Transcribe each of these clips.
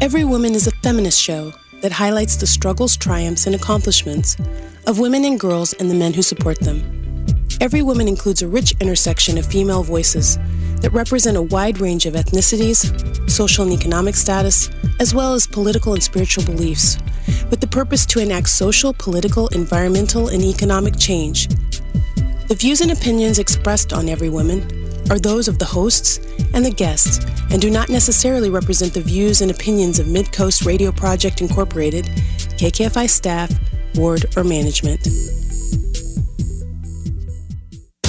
Every Woman is a feminist show that highlights the struggles, triumphs, and accomplishments of women and girls and the men who support them. Every Woman includes a rich intersection of female voices that represent a wide range of ethnicities, social and economic status, as well as political and spiritual beliefs, with the purpose to enact social, political, environmental, and economic change. The views and opinions expressed on Every Woman are those of the hosts and the guests and do not necessarily represent the views and opinions of Midcoast Radio Project Incorporated, KKFI staff, board, or management.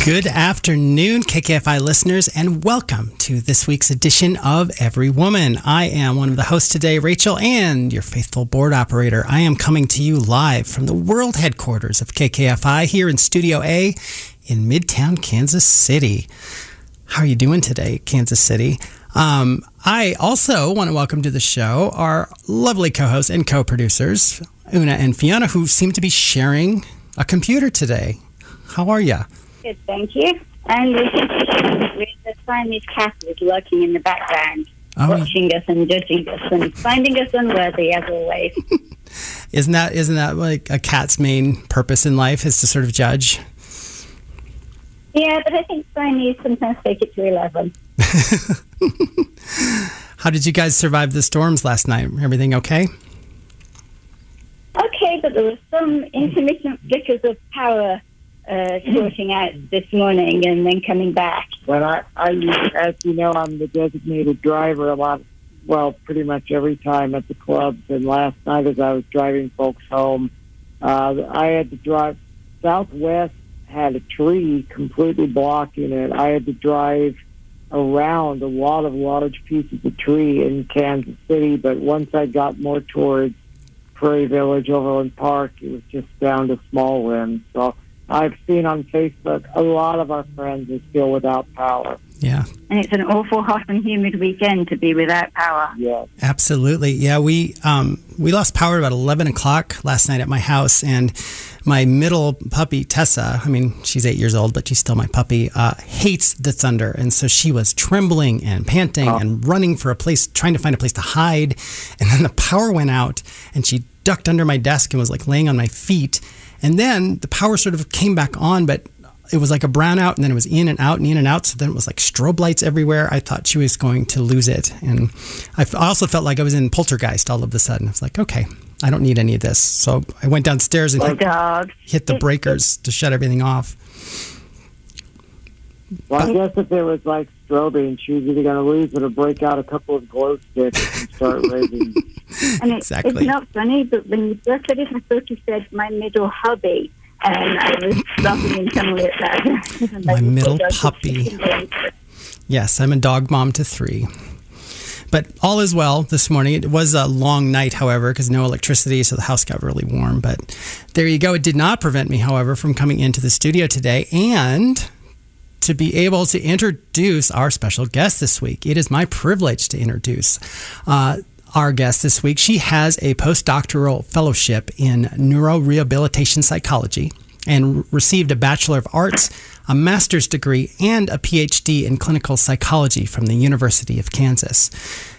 Good afternoon, KKFI listeners, and welcome to this week's edition of Every Woman. I am one of the hosts today, Rachel, and your faithful board operator. I am coming to you live from the world headquarters of KKFI here in Studio A in Midtown, Kansas City. How are you doing today, Kansas City? Um, I also want to welcome to the show our lovely co hosts and co producers, Una and Fiona, who seem to be sharing a computer today. How are you? Good, thank you. And the Siamese cat is lurking in the background, Oh. watching us and judging us and finding us unworthy as always. Isn't that isn't that like a cat's main purpose in life is to sort of judge? Yeah, but I think Siamese sometimes take it to 11. How did you guys survive the storms last night? Everything okay? Okay, but there was some intermittent flickers of power uh, sorting out this morning and then coming back. But I, I, as you know, I'm the designated driver a lot. Well, pretty much every time at the clubs. And last night, as I was driving folks home, uh, I had to drive. Southwest had a tree completely blocking it. I had to drive around a lot of large pieces of tree in Kansas City. But once I got more towards Prairie Village, Overland Park, it was just down to small winds. So I've seen on Facebook a lot of our friends are still without power. Yeah, And it's an awful hot and humid weekend to be without power. Yeah. absolutely. Yeah, we um, we lost power about eleven o'clock last night at my house, and my middle puppy Tessa. I mean, she's eight years old, but she's still my puppy. Uh, hates the thunder, and so she was trembling and panting and running for a place, trying to find a place to hide. And then the power went out, and she ducked under my desk and was like laying on my feet. And then the power sort of came back on, but it was like a brownout and then it was in and out and in and out. So then it was like strobe lights everywhere. I thought she was going to lose it. And I f- I also felt like I was in poltergeist all of a sudden. I was like, okay, I don't need any of this. So I went downstairs and The hit, hit the breakers to shut everything off. Well, I guess if it was like strobing, she was either going to lose it or break out a couple of glow sticks and start raving. And it, Exactly. it's not funny, but when you first said it, I thought you said my middle hubby. And I was laughing internally at that. My middle puppy. Yes, I'm a dog mom to three. But all is well this morning. It was a long night, however, because no electricity, so the house got really warm. But there you go. It did not prevent me, however, from coming into the studio today and to be able to introduce our special guest this week. It is my privilege to introduce uh, our guest this week. She has a postdoctoral fellowship in neurorehabilitation psychology and received a Bachelor of Arts, a master's degree, and a PhD in clinical psychology from the University of Kansas.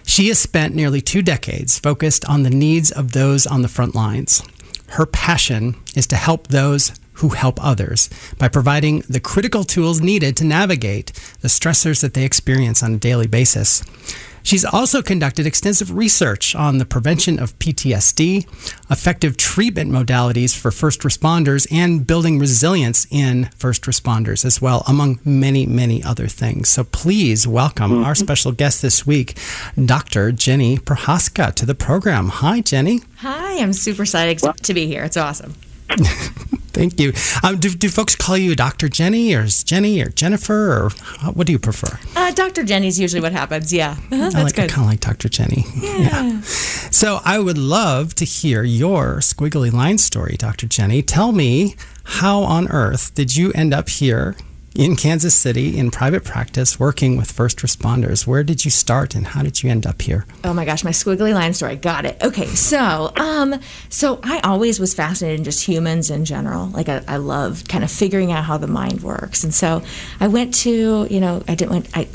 She has spent nearly two decades focused on the needs of those on the front lines. Her passion is to help those who help others by providing the critical tools needed to navigate the stressors that they experience on a daily basis. She's also conducted extensive research on the prevention of PTSD, effective treatment modalities for first responders, and building resilience in first responders as well, among many, many other things. So please welcome mm-hmm. our special guest this week, Dr. Jenny Prohaska, to the program. Hi, Jenny. Hi, I'm super excited to be here. It's awesome. Thank you. Um, do, do folks call you Dr. Jenny or is Jenny or Jennifer or what do you prefer? Uh, Dr. Jenny's usually what happens. Yeah, Uh-huh, that's I like kind of like Dr. Jenny. Yeah. So I would love to hear your squiggly line story, Dr. Jenny. Tell me how on earth did you end up here in Kansas City in private practice working with first responders? Where did you start and how did you end up here? Oh my gosh, my squiggly line story. Got it. Okay, so um, so I always was fascinated in just humans in general. Like I, I love kind of figuring out how the mind works, and so I went to you know I didn't went I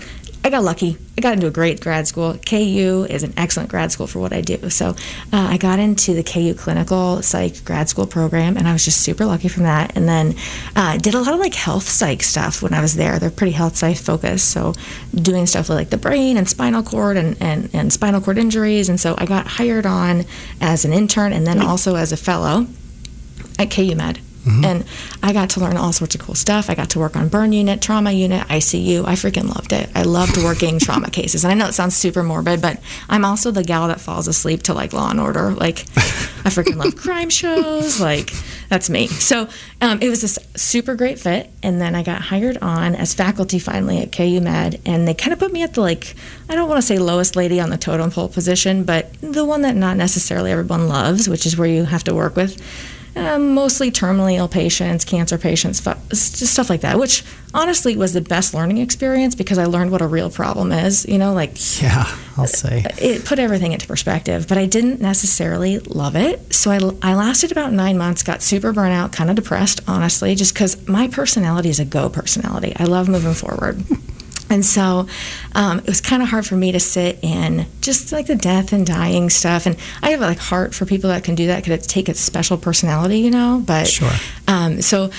I got lucky. I got into a great grad school. KU is an excellent grad school for what I do. So uh, I got into the KU clinical psych grad school program, and I was just super lucky from that. And then uh, did a lot of like health psych stuff when I was there. They're pretty health psych focused. So doing stuff with like the brain and spinal cord and, and, and spinal cord injuries. And so I got hired on as an intern and then also as a fellow at KU Med. Mm-hmm. And I got to learn all sorts of cool stuff. I got to work on burn unit, trauma unit, ICU. I freaking loved it. I loved working trauma cases. And I know it sounds super morbid, but I'm also the gal that falls asleep to like Law and Order. Like, I freaking love crime shows. Like, that's me. So um, it was a super great fit. And then I got hired on as faculty finally at KU Med. And they kind of put me at the like, I don't want to say lowest lady on the totem pole position, but the one that not necessarily everyone loves, which is where you have to work with um, mostly terminally ill patients, cancer patients, stuff like that, which honestly was the best learning experience because I learned what a real problem is. You know, like. Yeah, I'll say. It put everything into perspective, but I didn't necessarily love it. So I, I lasted about nine months, got super burnout, kind of depressed, honestly, just because my personality is a go personality. I love moving forward. And so um, it was kind of hard for me to sit in just like the death and dying stuff. And I have like heart for people that can do that because it takes its special personality, you know. But sure. Um, so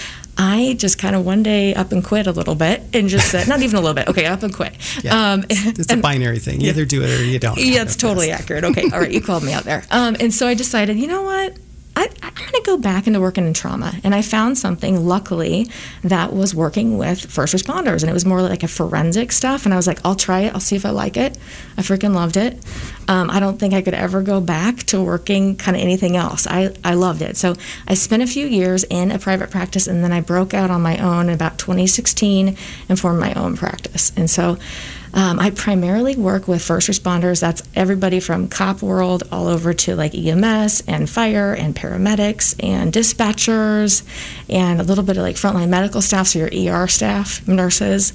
I just kind of one day up and quit a little bit and just said, not even a little bit, okay, up and quit. Yeah. Um, it's and, a binary thing. You yeah. either do it or you don't. Yeah, it's totally accurate. Okay, all right, you called me out there. Um, and so I decided, you know what? To go back into working in trauma. And I found something, luckily, that was working with first responders. And it was more like a forensic stuff. And I was like, I'll try it. I'll see if I like it. I freaking loved it. Um, I don't think I could ever go back to working kind of anything else. I, I loved it. So I spent a few years in a private practice and then I broke out on my own in about 2016 and formed my own practice. And so um, I primarily work with first responders. That's everybody from cop world all over to like EMS and fire and paramedics and dispatchers and a little bit of like frontline medical staff, so your ER staff, nurses.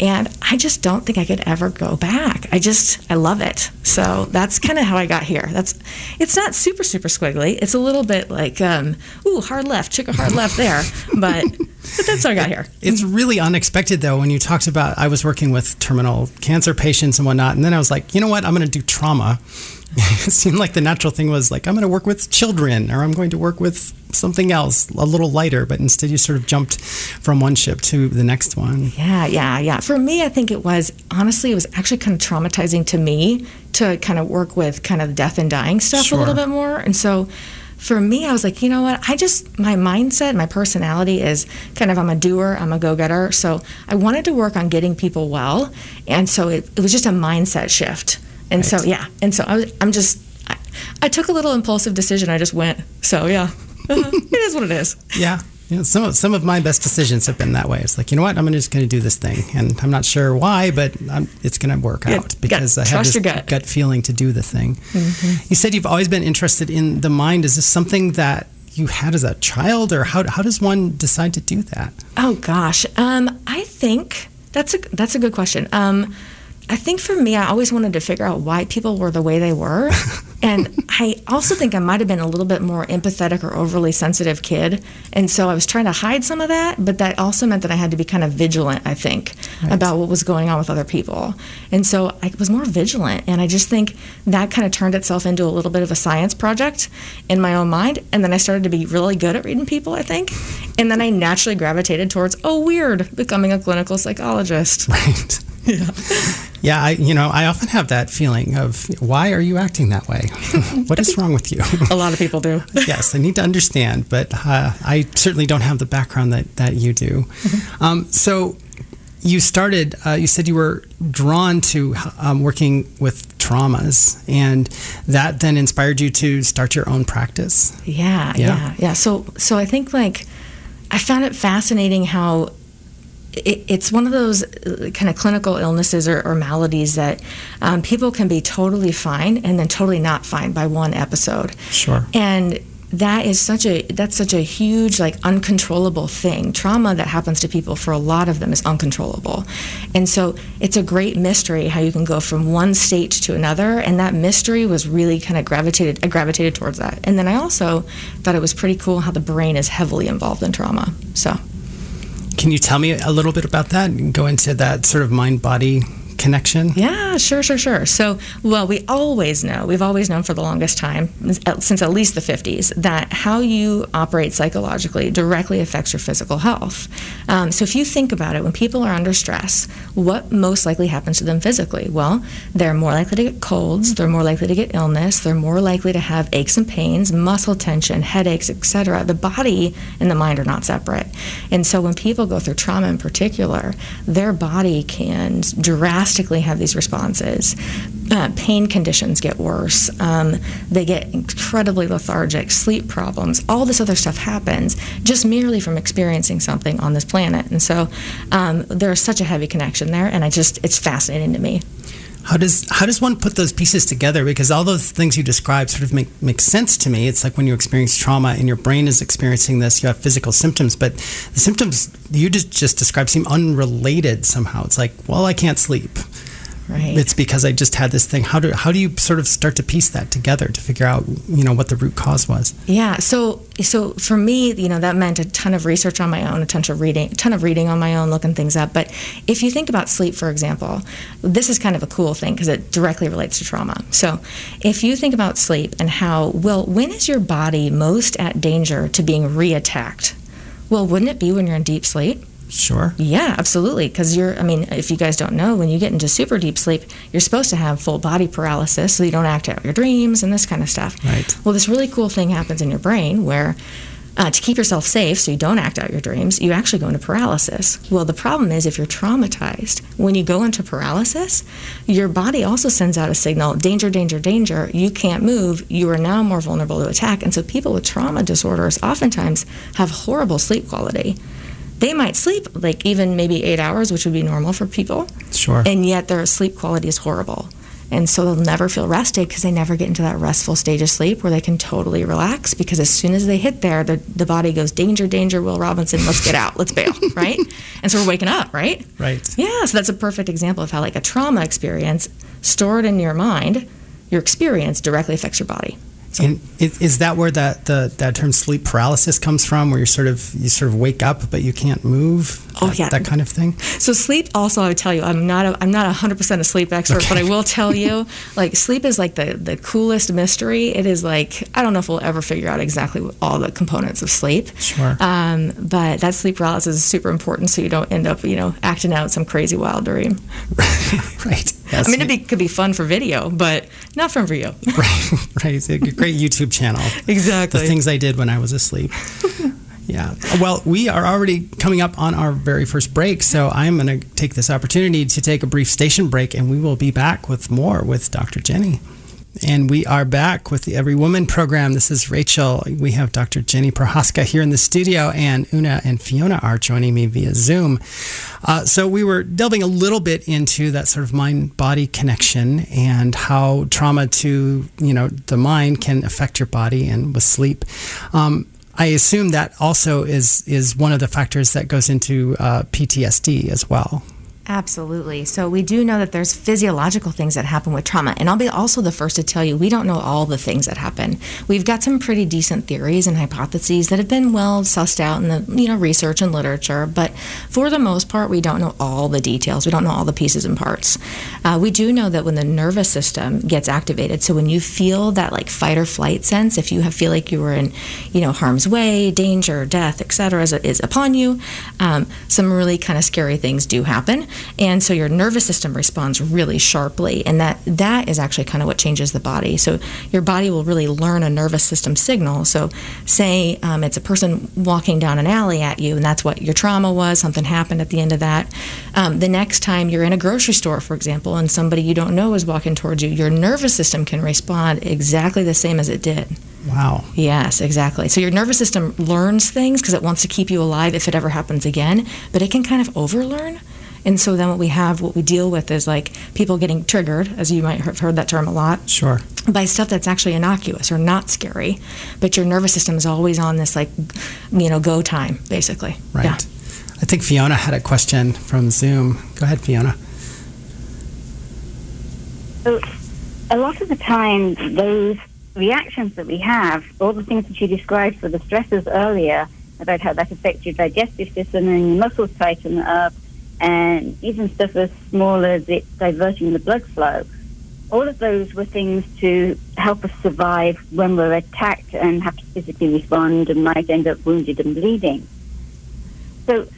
And I just don't think I could ever go back. I just, I love it. So that's kind of how I got here. That's, it's not super, super squiggly. It's a little bit like, um, ooh, hard left, took a hard left there. But, but that's how I got here. It's really unexpected though when you talked about, I was working with terminal cancer patients and whatnot. And then I was like, you know what? I'm going to do trauma. it seemed like the natural thing was like, I'm going to work with children or I'm going to work with something else a little lighter. But instead, you sort of jumped from one ship to the next one. Yeah, yeah, yeah. For me, I think it was honestly, it was actually kind of traumatizing to me to kind of work with kind of death and dying stuff sure. a little bit more. And so, for me, I was like, you know what? I just, my mindset, my personality is kind of, I'm a doer, I'm a go getter. So I wanted to work on getting people well. And so it, it was just a mindset shift. And so, yeah. And so I was, I'm just, I, I, took a little impulsive decision. I just went. So, yeah, it is what it is. Yeah. You know, some of some of my best decisions have been that way. It's like you know what, I'm just going to do this thing, and I'm not sure why, but I'm, it's going to work yeah, out because I have this gut. gut. feeling to do the thing. Mm-hmm. You said you've always been interested in the mind. Is this something that you had as a child, or how how does one decide to do that? Oh gosh, um, I think that's a that's a good question. Um, I think for me, I always wanted to figure out why people were the way they were. and I also think I might have been a little bit more empathetic or overly sensitive kid. And so I was trying to hide some of that, but that also meant that I had to be kind of vigilant, I think, right. about what was going on with other people. And so I was more vigilant. And I just think that kind of turned itself into a little bit of a science project in my own mind. And then I started to be really good at reading people, I think. And then I naturally gravitated towards, oh, weird, becoming a clinical psychologist. Right. Yeah. Yeah, I, you know, I often have that feeling of why are you acting that way? what is wrong with you? A lot of people do. yes, I need to understand, but uh, I certainly don't have the background that, that you do. Mm-hmm. Um, so you started, uh, you said you were drawn to um, working with traumas, and that then inspired you to start your own practice. Yeah, yeah, yeah. yeah. So, so I think like I found it fascinating how it, it's one of those uh, kind of clinical illnesses or, or maladies that um, people can be totally fine and then totally not fine by one episode. Sure. And that is such a that's such a huge like uncontrollable thing trauma that happens to people for a lot of them is uncontrollable and so it's a great mystery how you can go from one state to another and that mystery was really kind of gravitated I gravitated towards that and then I also thought it was pretty cool how the brain is heavily involved in trauma so can you tell me a little bit about that and go into that sort of mind body connection? Yeah, sure, sure, sure. So, well, we always know, we've always known for the longest time, since at least the 50s, that how you operate psychologically directly affects your physical health. Um, so, if you think about it, when people are under stress, what most likely happens to them physically? Well, they're more likely to get colds, they're more likely to get illness, they're more likely to have aches and pains, muscle tension, headaches, etc. The body and the mind are not separate. And so, when people go through trauma in particular, their body can drastically have these responses. Uh, pain conditions get worse. Um, they get incredibly lethargic, sleep problems, all this other stuff happens just merely from experiencing something on this planet. And so um, there's such a heavy connection there, and I just, it's fascinating to me. How does how does one put those pieces together? Because all those things you describe sort of make make sense to me. It's like when you experience trauma and your brain is experiencing this, you have physical symptoms, but the symptoms you just just described seem unrelated somehow. It's like, well, I can't sleep. Right. It's because I just had this thing. How do how do you sort of start to piece that together to figure out you know what the root cause was? Yeah. So so for me, you know, that meant a ton of research on my own, a ton of reading, a ton of reading on my own, looking things up. But if you think about sleep, for example, this is kind of a cool thing because it directly relates to trauma. So if you think about sleep and how well, when is your body most at danger to being reattacked? Well, wouldn't it be when you're in deep sleep? Sure. Yeah, absolutely. Because you're, I mean, if you guys don't know, when you get into super deep sleep, you're supposed to have full body paralysis so you don't act out your dreams and this kind of stuff. Right. Well, this really cool thing happens in your brain where uh, to keep yourself safe so you don't act out your dreams, you actually go into paralysis. Well, the problem is if you're traumatized, when you go into paralysis, your body also sends out a signal danger, danger, danger. You can't move. You are now more vulnerable to attack. And so people with trauma disorders oftentimes have horrible sleep quality they might sleep like even maybe eight hours, which would be normal for people. Sure. And yet their sleep quality is horrible. And so they'll never feel rested because they never get into that restful stage of sleep where they can totally relax. Because as soon as they hit there, the, the body goes, Danger, danger, Will Robinson, let's get out, let's bail, right? And so we're waking up, right? Right. Yeah, so that's a perfect example of how, like, a trauma experience stored in your mind, your experience directly affects your body. And is that where that the that term sleep paralysis comes from, where you sort of you sort of wake up but you can't move? Oh that, yeah, that kind of thing. So sleep also, I would tell you, I'm not a, I'm not a hundred percent a sleep expert, okay. but I will tell you, like sleep is like the the coolest mystery. It is like I don't know if we'll ever figure out exactly all the components of sleep. Sure. Um, but that sleep paralysis is super important, so you don't end up you know acting out some crazy wild dream. right. Yes. I mean, it could be fun for video, but not from Rio. right. Right. It's a great YouTube channel. exactly. The things I did when I was asleep. Yeah. Well, we are already coming up on our very first break, so I'm going to take this opportunity to take a brief station break, and we will be back with more with Dr. Jenny. And we are back with the Every Woman program. This is Rachel. We have Dr. Jenny Prohaska here in the studio, and Una and Fiona are joining me via Zoom. Uh, so we were delving a little bit into that sort of mind-body connection and how trauma to you know the mind can affect your body and with sleep. Um, I assume that also is is one of the factors that goes into uh, PTSD as well. Absolutely. So we do know that there's physiological things that happen with trauma. And I'll be also the first to tell you we don't know all the things that happen. We've got some pretty decent theories and hypotheses that have been well sussed out in the you know research and literature, but for the most part we don't know all the details. We don't know all the pieces and parts. Uh, we do know that when the nervous system gets activated, so when you feel that like fight or flight sense, if you have, feel like you were in you know harm's way, danger, death, etc., is, is upon you, um, some really kind of scary things do happen and so your nervous system responds really sharply and that that is actually kind of what changes the body so your body will really learn a nervous system signal so say um, it's a person walking down an alley at you and that's what your trauma was something happened at the end of that um, the next time you're in a grocery store for example and somebody you don't know is walking towards you your nervous system can respond exactly the same as it did Wow. Yes, exactly. So your nervous system learns things because it wants to keep you alive if it ever happens again, but it can kind of overlearn. And so then what we have, what we deal with is like people getting triggered, as you might have heard that term a lot. Sure. By stuff that's actually innocuous or not scary, but your nervous system is always on this like, you know, go time, basically. Right. Yeah. I think Fiona had a question from Zoom. Go ahead, Fiona. So, a lot of the time, those reactions that we have, all the things that you described for the stresses earlier about how that affects your digestive system and your muscles tighten up, and even stuff as small as it diverting the blood flow. All of those were things to help us survive when we're attacked and have to physically respond and might end up wounded and bleeding. So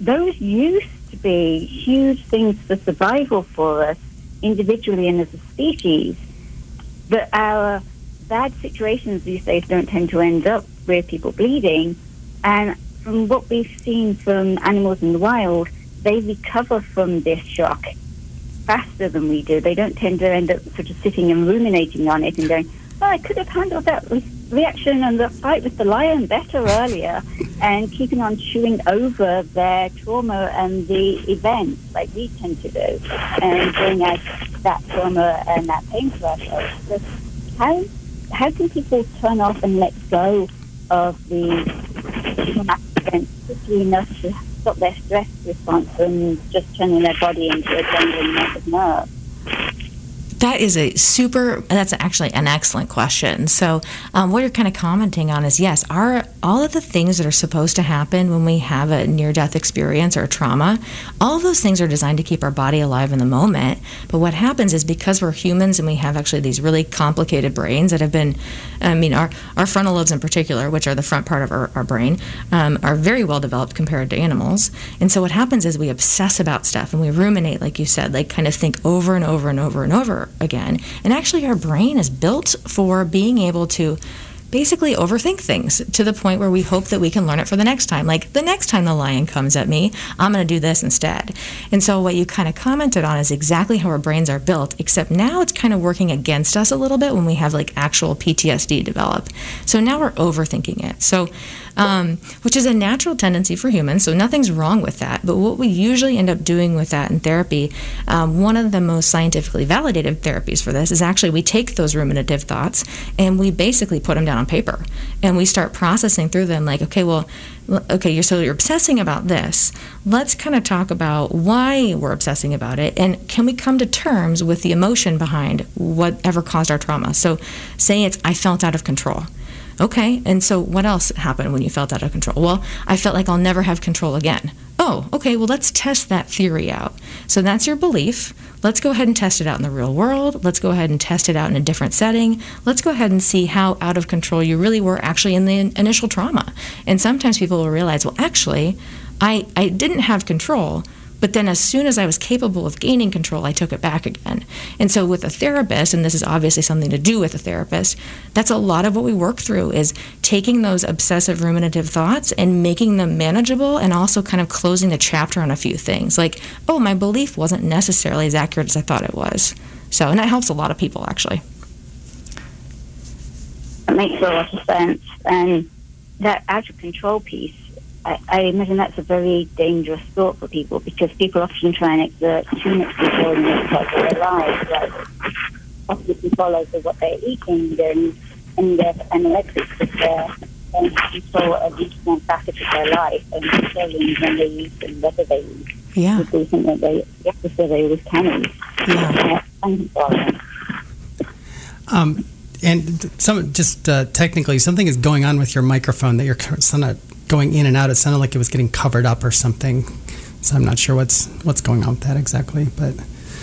those used to be huge things for survival for us individually and as a species. But our bad situations these days don't tend to end up with people bleeding. And from what we've seen from animals in the wild, they recover from this shock faster than we do. They don't tend to end up sort of sitting and ruminating on it and going, oh, I could have handled that re- reaction and the fight with the lion better earlier, and keeping on chewing over their trauma and the events like we tend to do, and bring out that trauma and that pain to ourselves. So how, how can people turn off and let go of the traumatic events quickly enough to stop their stress response from just turning their body into a net of nerve. That is a super. That's actually an excellent question. So, um, what you're kind of commenting on is yes, our all of the things that are supposed to happen when we have a near-death experience or trauma, all those things are designed to keep our body alive in the moment. But what happens is because we're humans and we have actually these really complicated brains that have been, I mean, our our frontal lobes in particular, which are the front part of our, our brain, um, are very well developed compared to animals. And so what happens is we obsess about stuff and we ruminate, like you said, like kind of think over and over and over and over again. And actually, our brain is built for being able to basically overthink things to the point where we hope that we can learn it for the next time. Like the next time the lion comes at me, I'm going to do this instead. And so what you kind of commented on is exactly how our brains are built, except now it's kind of working against us a little bit when we have like actual PTSD develop. So now we're overthinking it. So um, which is a natural tendency for humans. So nothing's wrong with that. But what we usually end up doing with that in therapy, um, one of the most scientifically validated therapies for this is actually we take those ruminative thoughts and we basically put them down on paper and we start processing through them like, okay, well, okay, you're so you're obsessing about this. Let's kind of talk about why we're obsessing about it, and can we come to terms with the emotion behind whatever caused our trauma? So, say it's I felt out of control. Okay, and so what else happened when you felt out of control? Well, I felt like I'll never have control again. Oh, okay, well, let's test that theory out. So that's your belief. Let's go ahead and test it out in the real world. Let's go ahead and test it out in a different setting. Let's go ahead and see how out of control you really were actually in the initial trauma. And sometimes people will realize, well, actually, I, I didn't have control but then, as soon as I was capable of gaining control, I took it back again. And so, with a therapist, and this is obviously something to do with a therapist, that's a lot of what we work through is taking those obsessive ruminative thoughts and making them manageable and also kind of closing the chapter on a few things. Like, oh, my belief wasn't necessarily as accurate as I thought it was. So, and that helps a lot of people actually. It makes a lot of sense. And that out of control piece I, I imagine that's a very dangerous thought for people because people often try and exert too much control in this part of their lives, like possibly control over what they're eating and, and their analytics of their and control of each one facet of their life and controlling when they eat and whether they eat. Yeah. Would be something that they, yes, they always can eat. Yeah. Uh, um, and some just uh, technically, something is going on with your microphone that you're kind of going in and out. It sounded like it was getting covered up or something. So I'm not sure what's what's going on with that exactly, but.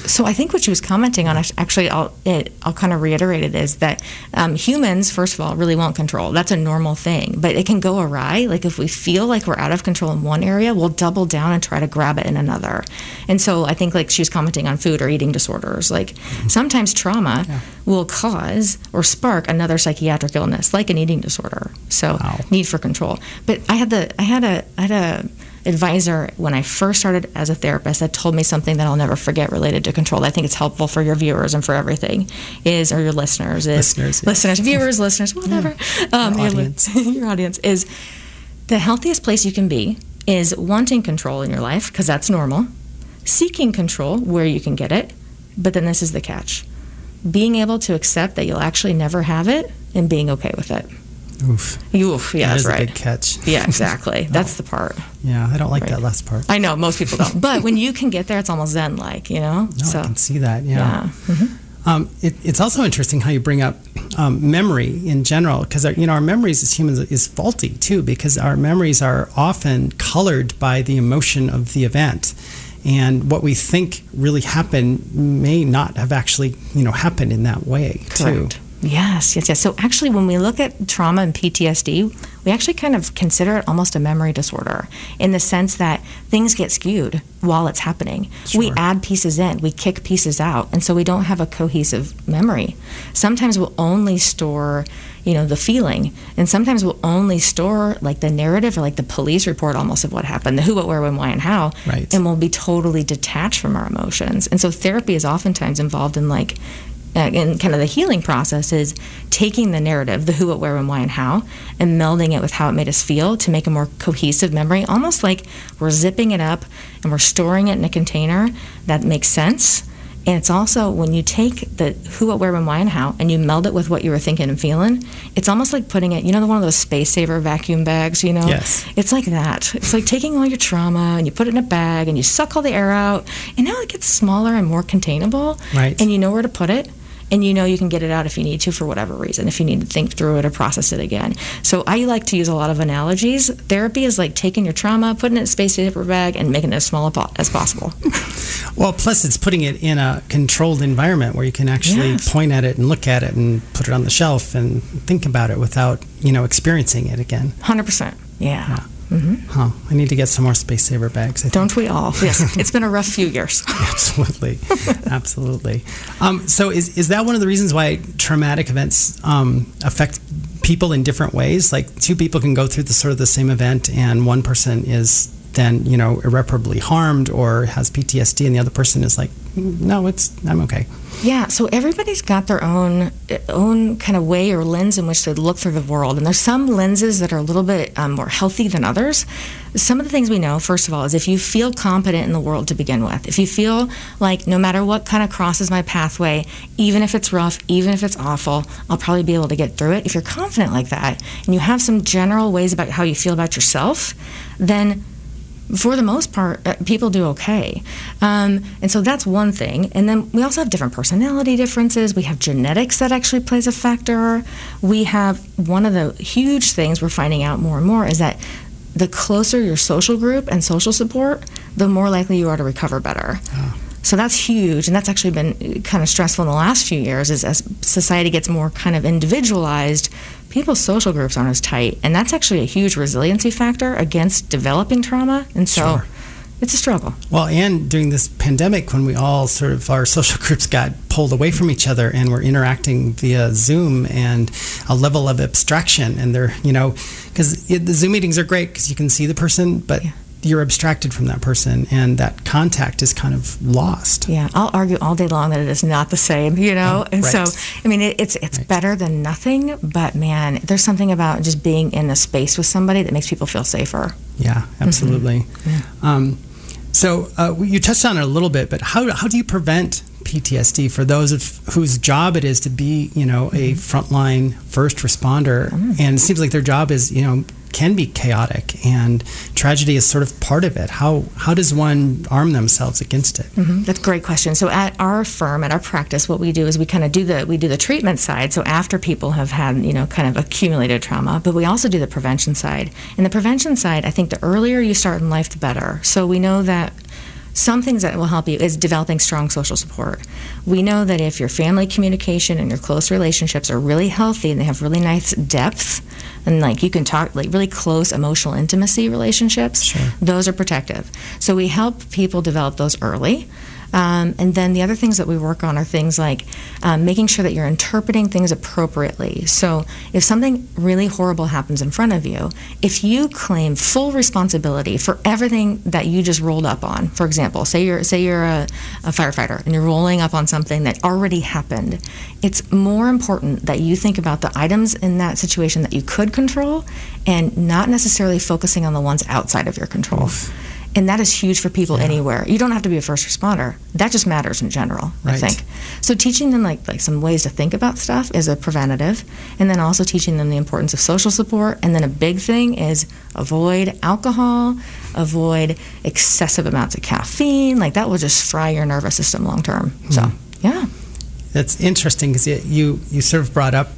So I think what she was commenting on, actually, I'll it, I'll kind of reiterate it is that um, humans, first of all, really want control. That's a normal thing, but it can go awry. Like if we feel like we're out of control in one area, we'll double down and try to grab it in another. And so I think like she was commenting on food or eating disorders. Like mm-hmm. sometimes trauma yeah. will cause or spark another psychiatric illness, like an eating disorder. So wow. need for control. But I had the I had a I had a advisor when I first started as a therapist that told me something that I'll never forget related to control. I think it's helpful for your viewers and for everything is or your listeners is listeners, yeah. listeners, viewers, listeners, whatever. Yeah. Um, your, audience. your audience is the healthiest place you can be is wanting control in your life because that's normal, seeking control where you can get it, but then this is the catch. Being able to accept that you'll actually never have it and being okay with it. Oof. Oof. Yeah, that that's right. A big catch. Yeah, exactly. That's the part. Yeah, I don't like right. that last part. I know most people don't, but when you can get there, it's almost zen like, you know. No, so, I can see that. Yeah. yeah. Mm-hmm. Um, it, it's also interesting how you bring up um, memory in general, because you know our memories as humans is faulty too, because our memories are often colored by the emotion of the event. and what we think really happened may not have actually, you know, happened in that way too. Yes, yes, yes. So actually, when we look at trauma and PTSD, we actually kind of consider it almost a memory disorder in the sense that things get skewed while it's happening. We add pieces in, we kick pieces out, and so we don't have a cohesive memory. Sometimes we'll only store, you know, the feeling, and sometimes we'll only store like the narrative or like the police report almost of what happened, the who, what, where, when, why, and how, Right. and we'll be totally detached from our emotions. And so therapy is oftentimes involved in like uh, in kind of the healing process is taking the narrative, the who, what, where, when, why, and how, and melding it with how it made us feel to make a more cohesive memory, almost like we're zipping it up and we're storing it in a container that makes sense. And it's also when you take the who, what, where, when, why, and how, and you meld it with what you were thinking and feeling, it's almost like putting it, you know, one of those space saver vacuum bags, you know? Yes. It's like that. It's like taking all your trauma and you put it in a bag and you suck all the air out, and now it gets smaller and more containable. Right. And you know where to put it. And you know you can get it out if you need to for whatever reason, if you need to think through it or process it again. So I like to use a lot of analogies. Therapy is like taking your trauma, putting it in a space saver bag, and making it as small as possible. Well, plus it's putting it in a controlled environment where you can actually Yes. point at it and look at it and put it on the shelf and think about it without, you know, experiencing it again. 100%. Yeah. Huh. I need to get some more space saver bags. I. Don't we all? Yes. it's been a rough few years. absolutely, absolutely. Um, so, is is that one of the reasons why traumatic events um, affect people in different ways? Like, two people can go through the sort of the same event, and one person is then you know irreparably harmed or has PTSD, and the other person is like, "Mm, no, it's I'm okay. Yeah, so everybody's got their own own kind of way or lens in which they look through the world, and there's some lenses that are a little bit um, more healthy than others. Some of the things we know, first of all, is if you feel competent in the world to begin with, if you feel like no matter what kind of crosses my pathway, even if it's rough, even if it's awful, I'll probably be able to get through it. If you're confident like that, and you have some general ways about how you feel about yourself, then for the most part, uh, people do okay. Um, and so that's one thing. And then we also have different personality differences. We have genetics that actually plays a factor. We have one of the huge things we're finding out more and more is that the closer your social group and social support, the more likely you are to recover better. So that's huge, and that's actually been uh, kind of stressful in the last few years. Is as society gets more kind of individualized, people's social groups aren't as tight, and that's actually a huge resiliency factor against developing trauma. And so, Sure. it's a struggle. Well, and during this pandemic, when we all sort of our social groups got pulled away from each other and we're interacting via Zoom and a level of abstraction, and they're, you know, because the Zoom meetings are great because you can see the person, but Yeah. You're abstracted from that person, and that contact is kind of lost. Yeah, I'll argue all day long that it is not the same, you know. Oh, and right. so, I mean, it, it's it's Right. better than nothing. But man, there's something about just being in a space with somebody that makes people feel safer. Yeah, absolutely. Um, so uh, you touched on it a little bit, but how, how do you prevent PTSD for those of whose job it is to be, you know, a frontline first responder, and it seems like their job is, you know, can be chaotic, and tragedy is sort of part of it. How how does one arm themselves against it? Mhm, That's a great question. So at our firm, at our practice, what we do is we kind of do the we do the treatment side. So after people have had you know kind of accumulated trauma, but we also do the prevention side. And the prevention side, I think the earlier you start in life, the better. So we know that. Some things that will help you is developing strong social support. We know that if your family communication and your close relationships are really healthy and they have really nice depth, and like you can talk like really close emotional intimacy relationships, Sure. those are protective. So we help people develop those early. Um, and then the other things that we work on are things like um, making sure that you're interpreting things appropriately. So if something really horrible happens in front of you, if you claim full responsibility for everything that you just rolled up on, for example, say you're say you're a, a firefighter and you're rolling up on something that already happened, it's more important that you think about the items in that situation that you could control and not necessarily focusing on the ones outside of your control. And that is huge for people anywhere. You don't have to be a first responder. That just matters in general, I think. So teaching them like like some ways to think about stuff is a preventative, and then also teaching them the importance of social support. And then a big thing is avoid alcohol, avoid excessive amounts of caffeine. Like that will just fry your nervous system long term. So yeah, That's interesting because you you sort of brought up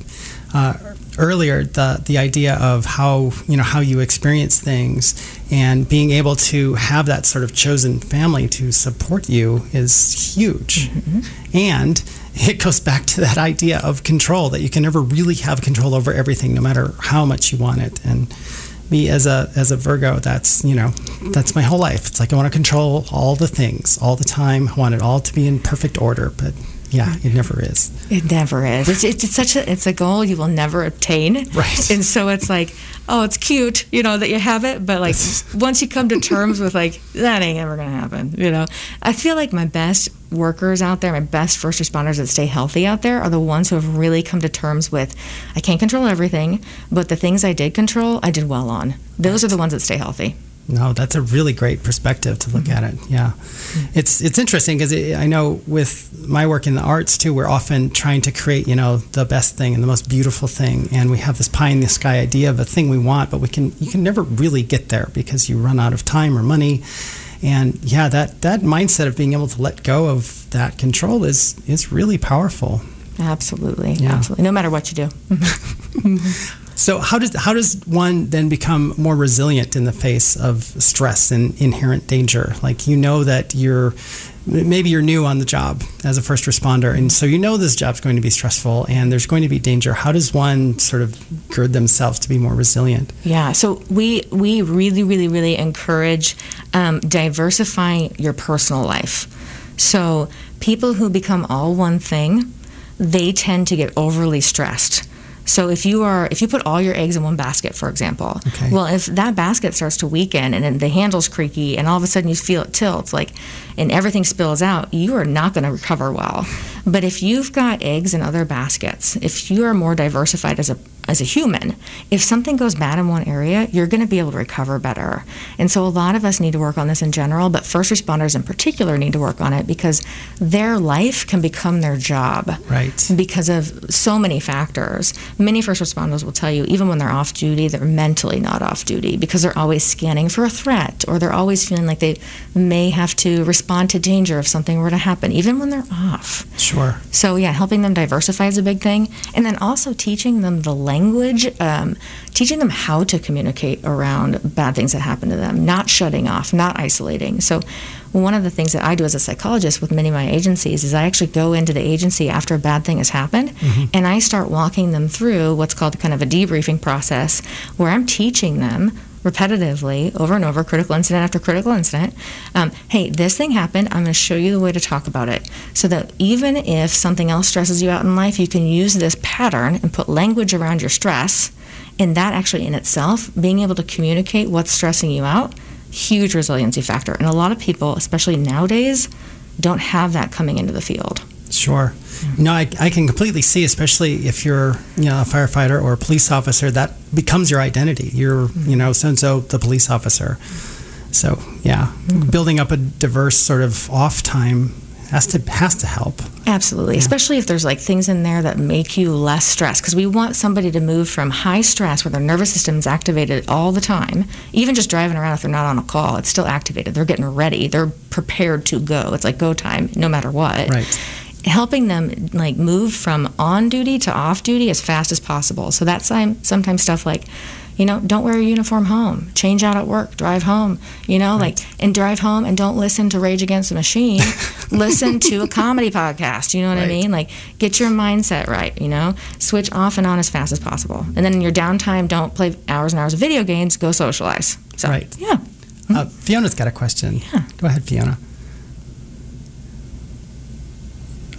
uh, earlier the the idea of how you know how you experience things and being able to have that sort of chosen family to support you is huge mm-hmm. and it goes back to that idea of control that you can never really have control over everything no matter how much you want it and me as a as a Virgo, that's you know, that's my whole life. It's like I want to control all the things all the time. I want it all to be in perfect order, but yeah, it never is. It never is. It's, it's, it's, such a it's a goal you will never obtain. Right. And so it's like, oh, it's cute, you know, that you have it, but like once you come to terms with like that ain't ever gonna happen, you know. I feel like my best workers out there, my best first responders that stay healthy out there are the ones who have really come to terms with I can't control everything, but the things I did control, I did well on. Those right. are the ones that stay healthy. No, that's a really great perspective to look mm-hmm. at it. Yeah, mm-hmm. it's it's interesting because it, I know with my work in the arts too, we're often trying to create you know the best thing and the most beautiful thing, and we have this pie in the sky idea of a thing we want, but we can you can never really get there because you run out of time or money, and yeah, that that mindset of being able to let go of that control is is really powerful. Absolutely, yeah. absolutely. No matter what you do. So how does how does one then become more resilient in the face of stress and inherent danger? Like you know that you're maybe you're new on the job as a first responder and so you know this job's going to be stressful and there's going to be danger. How does one sort of gird themselves to be more resilient? Yeah so we we really really really encourage um, diversifying your personal life. So people who become all one thing they tend to get overly stressed so if you are if you put all your eggs in one basket, for example, okay. well, if that basket starts to weaken and then the handle's creaky and all of a sudden you feel it tilts, like and everything spills out, you are not going to recover well. But if you've got eggs in other baskets, if you are more diversified as a as a human, if something goes bad in one area, you're going to be able to recover better. And so a lot of us need to work on this in general, but first responders in particular need to work on it because their life can become their job. Right. Because of so many factors. Many first responders will tell you, even when they're off duty, they're mentally not off duty because they're always scanning for a threat or they're always feeling like they may have to respond to danger if something were to happen, even when they're off. Sure. So, yeah, helping them diversify is a big thing. And then also teaching them the language language, um, teaching them how to communicate around bad things that happen to them, not shutting off, not isolating. So, one of the things that I do as a psychologist with many of my agencies is I actually go into the agency after a bad thing has happened mm-hmm. and I start walking them through what's called kind of a debriefing process where I'm teaching them repetitively over and over, critical incident after critical incident. Um, hey, this thing happened. I'm going to show you the way to talk about it so that even if something else stresses you out in life, you can use this pattern and put language around your stress. And that actually, in itself, being able to communicate what's stressing you out, huge resiliency factor. And a lot of people, especially nowadays, don't have that coming into the field. Sure. No, I, I can completely see, especially if you're you know a firefighter or a police officer, that becomes your identity. You're you know so and so the police officer. So yeah, mm-hmm. building up a diverse sort of off time has to has to help. Absolutely, yeah. especially if there's like things in there that make you less stressed because we want somebody to move from high stress where their nervous system is activated all the time, even just driving around if they're not on a call, it's still activated. They're getting ready. They're prepared to go. It's like go time no matter what. Right helping them like move from on duty to off duty as fast as possible. So that's um, sometimes stuff like, you know, don't wear a uniform home. Change out at work. Drive home. You know, right. like and drive home and don't listen to Rage Against the Machine. listen to a comedy podcast. You know what right. I mean? Like get your mindset right. You know, switch off and on as fast as possible. And then in your downtime, don't play hours and hours of video games. Go socialize. So, right. Yeah. Uh, Fiona's got a question. Yeah. Go ahead, Fiona.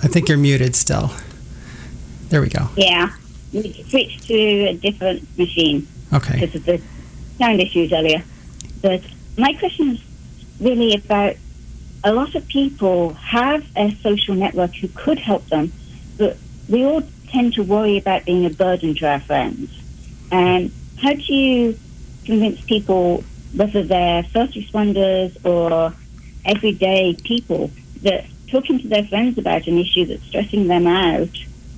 I think you're muted still. There we go. Yeah. We switched to a different machine. Okay. Because of the sound issues earlier. But my question is really about a lot of people have a social network who could help them, but we all tend to worry about being a burden to our friends. And how do you convince people, whether they're first responders or everyday people, that talking to their friends about an issue that's stressing them out,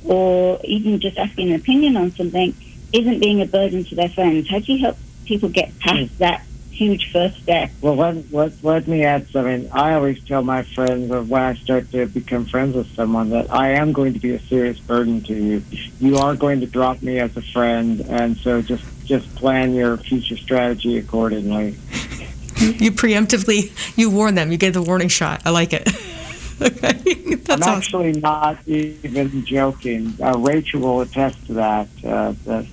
or even just asking an opinion on something, isn't being a burden to their friends. How do you help people get past that huge first step. Well, let, let, let me add something. I always tell my friends or when I start to become friends with someone that I am going to be a serious burden to you. You are going to drop me as a friend, and so just just plan your future strategy accordingly. You preemptively you warn them. You get the warning shot. I like it. okay, That's I'm awesome. actually not even joking. Uh, Rachel will attest to that. Uh, that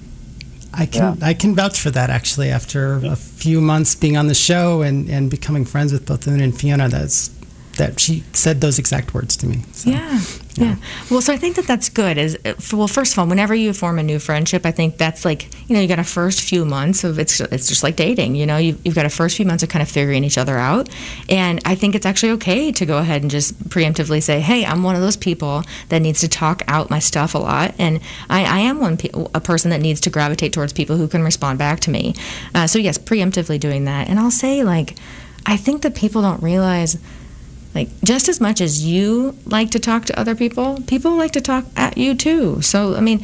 I can yeah. I can vouch for that actually. After a few months being on the show and, and becoming friends with both Una and Fiona, that's that she said those exact words to me. So, yeah, yeah, yeah. Well, so I think that that's good. Is well, first of all, whenever you form a new friendship, I think that's like you know you got a first few months of it's it's just like dating. You know, you've, you've got a first few months of kind of figuring each other out, and I think it's actually okay to go ahead and just preemptively say, hey, I'm one of those people that needs to talk out my stuff a lot, and I, I am one a person that needs to gravitate towards people who can respond back to me. Uh, so yes, preemptively doing that, and I'll say like. I think that people don't realize like just as much as you like to talk to other people, people like to talk at you too. So I mean,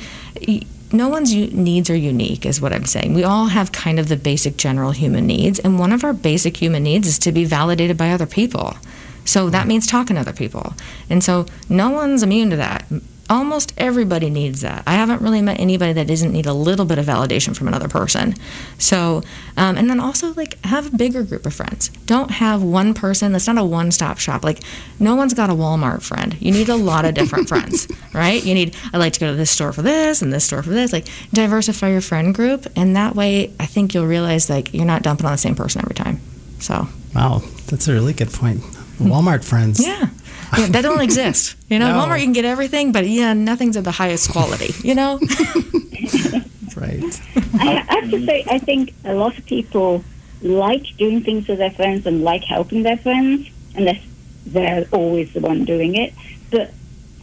no one's needs are unique, is what I'm saying. We all have kind of the basic general human needs, and one of our basic human needs is to be validated by other people. So that means talking to other people. And so no one's immune to that almost everybody needs that. I haven't really met anybody that doesn't need a little bit of validation from another person. So, um, and then also like have a bigger group of friends. Don't have one person that's not a one stop shop. Like, no one's got a Walmart friend. You need a lot of different friends, right? You need, I like to go to this store for this and this store for this. Like, diversify your friend group. And that way, I think you'll realize like you're not dumping on the same person every time. So, wow, that's a really good point. Walmart friends. Yeah yeah, that don't exist. You know, no. Walmart you can get everything, but yeah, nothing's of the highest quality. You know. right. I, I have to say, I think a lot of people like doing things with their friends and like helping their friends, unless they're always the one doing it. But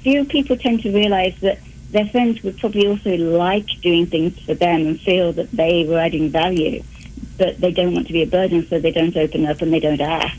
few people tend to realize that their friends would probably also like doing things for them and feel that they were adding value, but they don't want to be a burden, so they don't open up and they don't ask.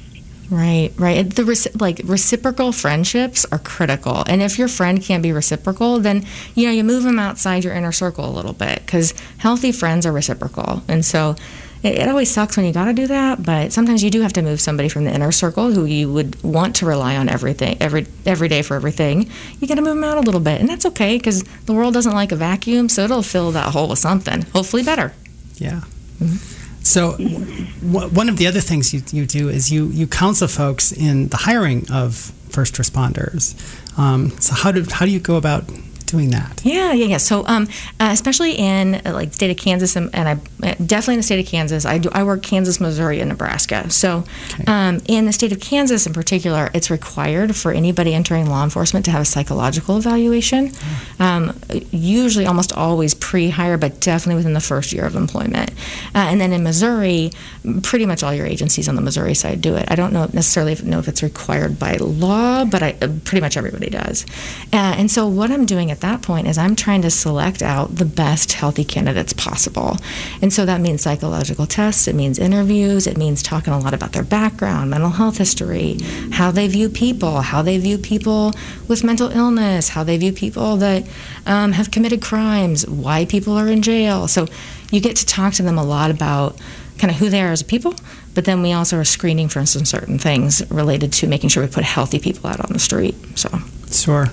Right, right. The like reciprocal friendships are critical, and if your friend can't be reciprocal, then you know you move them outside your inner circle a little bit because healthy friends are reciprocal, and so it, it always sucks when you got to do that. But sometimes you do have to move somebody from the inner circle who you would want to rely on everything every every day for everything. You got to move them out a little bit, and that's okay because the world doesn't like a vacuum, so it'll fill that hole with something, hopefully better. Yeah. Mm-hmm. So, w- one of the other things you, you do is you, you counsel folks in the hiring of first responders. Um, so, how do, how do you go about doing that? Yeah, yeah, yeah. So, um, uh, especially in uh, like the state of Kansas, and, and, I uh, definitely in the state of Kansas, I do I work Kansas, Missouri, and Nebraska. So, okay. um, in the state of Kansas in particular, it's required for anybody entering law enforcement to have a psychological evaluation. Oh. Um, usually, almost always pre-hire, but definitely within the first year of employment. Uh, and then in Missouri, pretty much all your agencies on the Missouri side do it. I don't know necessarily know if it's required by law, but I, uh, pretty much everybody does. Uh, and so, what I'm doing at that point is I'm trying to select out the best healthy candidates possible. And so that means psychological tests, it means interviews, it means talking a lot about their background, mental health history, how they view people, how they view people with mental illness, how they view people that um, have committed crimes, why people are in jail. So you get to talk to them a lot about kind of who they are as people, but then we also are screening for some certain things related to making sure we put healthy people out on the street. So sure.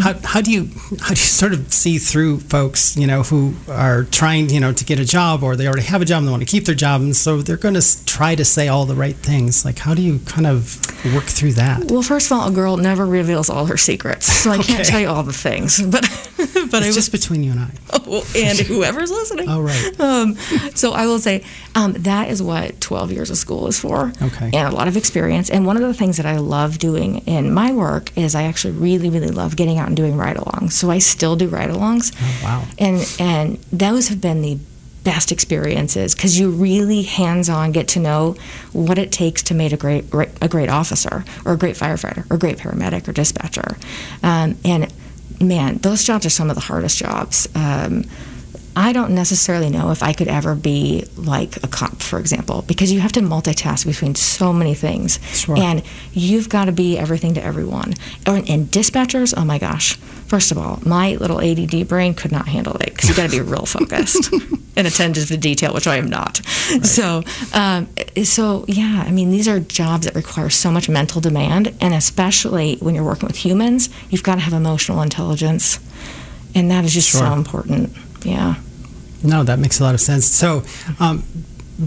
How, how do you how do you sort of see through folks you know who are trying you know to get a job or they already have a job and they want to keep their job and so they're going to try to say all the right things? Like how do you kind of work through that? Well first of all a girl never reveals all her secrets so I okay. can't tell you all the things but but it's just between you and I. Oh, and whoever's listening. Oh right. Um, so I will say um, that is what 12 years of school is for. Okay. And a lot of experience. And one of the things that I love doing in my work is I actually really really love getting out and doing ride-alongs. So I still do ride-alongs. Oh, wow. And and those have been the best experiences because you really hands-on get to know what it takes to make a great a great officer or a great firefighter or a great paramedic or dispatcher. Um, and man, those jobs are some of the hardest jobs. Um, I don't necessarily know if I could ever be like a cop, for example, because you have to multitask between so many things. Sure. And you've got to be everything to everyone. And dispatchers, oh my gosh. First of all, my little ADD brain could not handle it because you've got to be real focused and attentive to detail, which I am not. Right. So um, so yeah, I mean, these are jobs that require so much mental demand, and especially when you're working with humans, you've got to have emotional intelligence, and that is just Sure. so important. Yeah. No, that makes a lot of sense. So, um,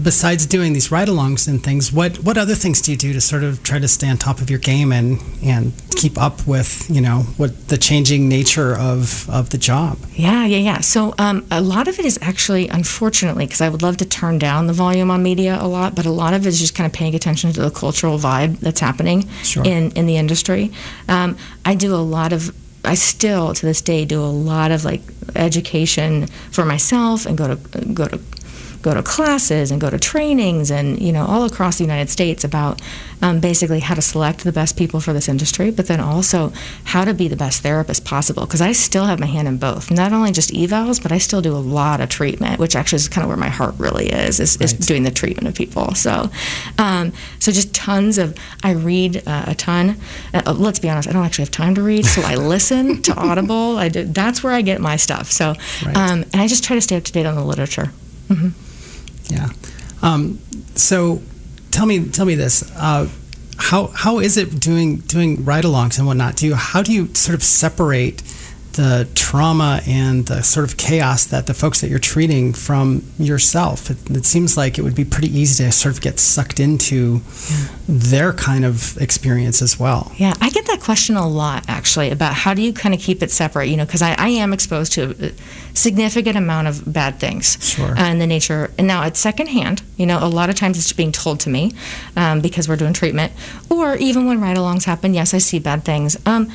besides doing these ride-alongs and things, what what other things do you do to sort of try to stay on top of your game and and keep up with you know what the changing nature of of the job? Yeah, yeah, yeah. So um, a lot of it is actually, unfortunately, because I would love to turn down the volume on media a lot, but a lot of it is just kind of paying attention to the cultural vibe that's happening Sure. in in the industry. Um, I do a lot of. I still to this day do a lot of like education for myself and go to go to go to classes and go to trainings and you know all across the United States about um, basically how to select the best people for this industry, but then also how to be the best therapist possible. Because I still have my hand in both, not only just evals, but I still do a lot of treatment, which actually is kind of where my heart really is, is, is doing the treatment of people. So, um, so just tons of. I read uh, a ton. Uh, let's be honest, I don't actually have time to read, so I listen to Audible. I do, that's where I get my stuff. So, Right. um, and I just try to stay up to date on the literature. Yeah. Um, so, tell me tell me this. Uh, how how is it doing doing ride-alongs and whatnot? Do you how do you sort of separate the trauma and the sort of chaos that the folks that you're treating from yourself? It, it seems like it would be pretty easy to sort of get sucked into their kind of experience as well. Yeah, I get that question a lot actually about how do you kind of keep it separate, you know, because I, I am exposed to a significant amount of bad things Sure. uh, in the nature. And now it's secondhand, you know, a lot of times it's being told to me um, because we're doing treatment. Or even when ride alongs happen, yes, I see bad things. Um,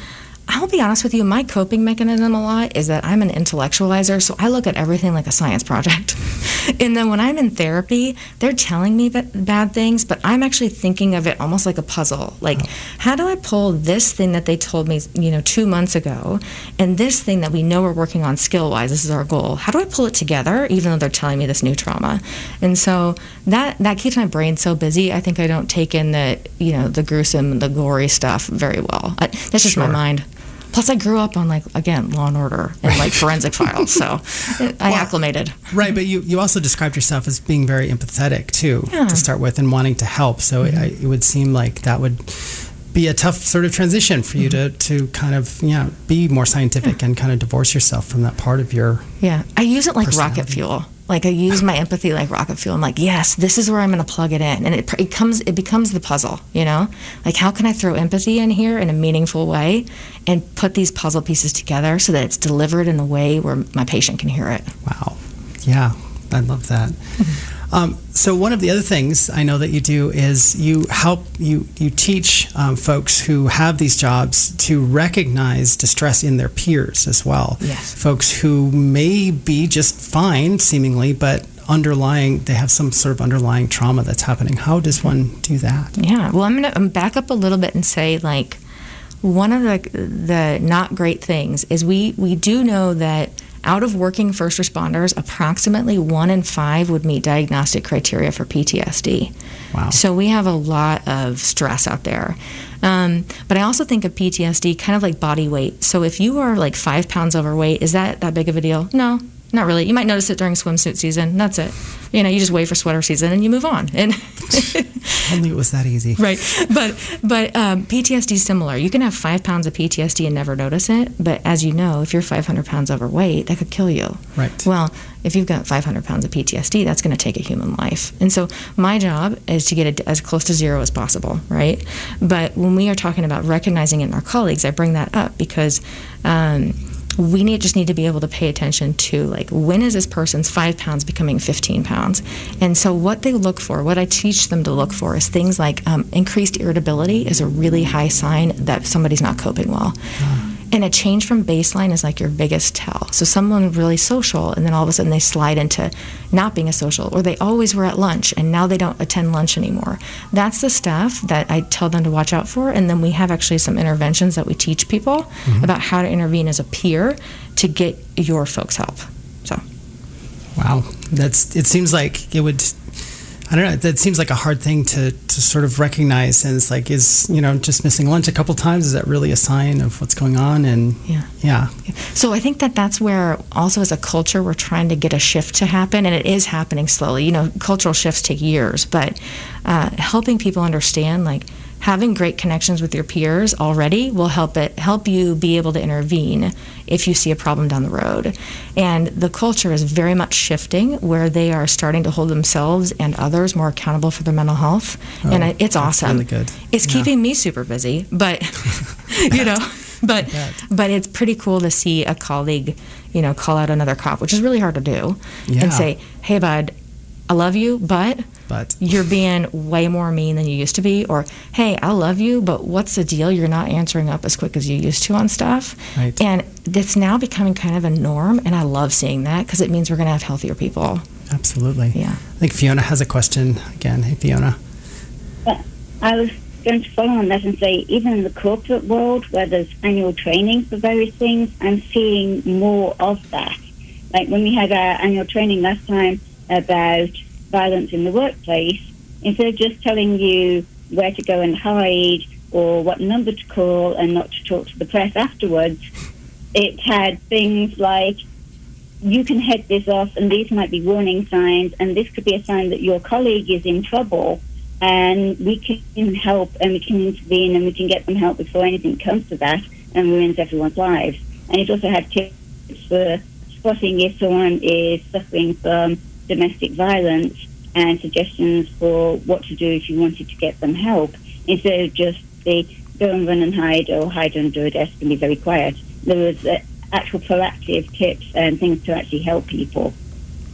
I'll be honest with you, my coping mechanism a lot is that I'm an intellectualizer, so I look at everything like a science project. and then when I'm in therapy, they're telling me ba- bad things, but I'm actually thinking of it almost like a puzzle. Like, oh. how do I pull this thing that they told me, you know, two months ago, and this thing that we know we're working on skill wise, this is our goal. How do I pull it together, even though they're telling me this new trauma? And so that that keeps my brain so busy. I think I don't take in the, you know, the gruesome, the gory stuff very well. I, that's just my mind. Plus, I grew up on like again Law and Order and like forensic files, so I acclimated. Right, but you, you also described yourself as being very empathetic too Yeah. Mm-hmm. to start with and wanting to help. So it, I, it would seem like that would be a tough sort of transition for you Mm-hmm. to, to kind of yeah be more scientific and kind of divorce yourself from that part of your Yeah, I use it like rocket fuel. Like I use my empathy like rocket fuel. I'm like, yes, this is where I'm going to plug it in, and it, it comes, it becomes the puzzle. You know, like how can I throw empathy in here in a meaningful way, and put these puzzle pieces together so that it's delivered in a way where my patient can hear it. wow yeah I love that. Um, so one of the other things I know that you do is you help you you teach um, folks who have these jobs to recognize distress in their peers as well. Yes. Folks who may be just fine seemingly, but underlying they have some sort of underlying trauma that's happening. How does one do that? Yeah. Well, I'm gonna um, back up a little bit and say like one of the the not great things is we we do know that out of working first responders, approximately one in five would meet diagnostic criteria for PTSD. Wow. So we have a lot of stress out there. Um, but I also think of PTSD kind of like body weight. So if you are like five pounds overweight, is that that big of a deal? No, not really. You might notice it during swimsuit season. That's it. You know, you just wait for sweater season and you move on. And Only it was that easy. right but but um, ptsd is similar you can have five pounds of ptsd and never notice it but as you know if you're 500 pounds overweight that could kill you Right. well if you've got 500 pounds of ptsd that's going to take a human life and so my job is to get it as close to zero as possible right but when we are talking about recognizing it in our colleagues i bring that up because um, we need just need to be able to pay attention to like when is this person's five pounds becoming 15 pounds? And so what they look for what i teach them to look for is things like um, increased irritability is a really high sign that somebody's not coping well and a change from baseline is like your biggest tell so someone really social and then all of a sudden they slide into not being a social or they always were at lunch and now they don't attend lunch anymore that's the stuff that i tell them to watch out for and then we have actually some interventions that we teach people mm-hmm. about how to intervene as a peer to get your folks help so Wow, that's. It seems like it would. I don't know. That seems like a hard thing to, to sort of recognize. And it's like, is, you know, just missing lunch a couple times, is that really a sign of what's going on? And Yeah. yeah. So I think that that's where also as a culture we're trying to get a shift to happen, and it is happening slowly. You know, cultural shifts take years, but uh, helping people understand like having great connections with your peers already will help it help you be able to intervene if you see a problem down the road. And the culture is very much shifting where they are starting to hold themselves and others more accountable for their mental health, and Oh, it- it's awesome. really good. It's Yeah. keeping me super busy, but you know, but but it's pretty cool to see a colleague, you know, call out another cop, which is really hard to do, Yeah. and say, "Hey, bud, I love you, but But you're being way more mean than you used to be," or "Hey, I love you, but what's the deal? You're not answering up as quick as you used to on stuff." Right. And it's now becoming kind of a norm, and I love seeing that because it means we're going to have healthier people. absolutely. Yeah. I think Fiona has a question again. Hey, Fiona. Uh, I was going to follow on that and say, even in the corporate world where there's annual training for various things, I'm seeing more of that. Like when we had our annual training last time about violence in the workplace, instead of just telling you where to go and hide or what number to call and not to talk to the press afterwards, it had things like you can head this off and these might be warning signs and this could be a sign that your colleague is in trouble and we can help and we can intervene and we can get them help before anything comes to that and ruins everyone's lives. And it also had tips for spotting if someone is suffering from domestic violence and suggestions for what to do if you wanted to get them help instead of just the go and run and hide or hide under a desk and be very quiet. There was uh, actual proactive tips and things to actually help people.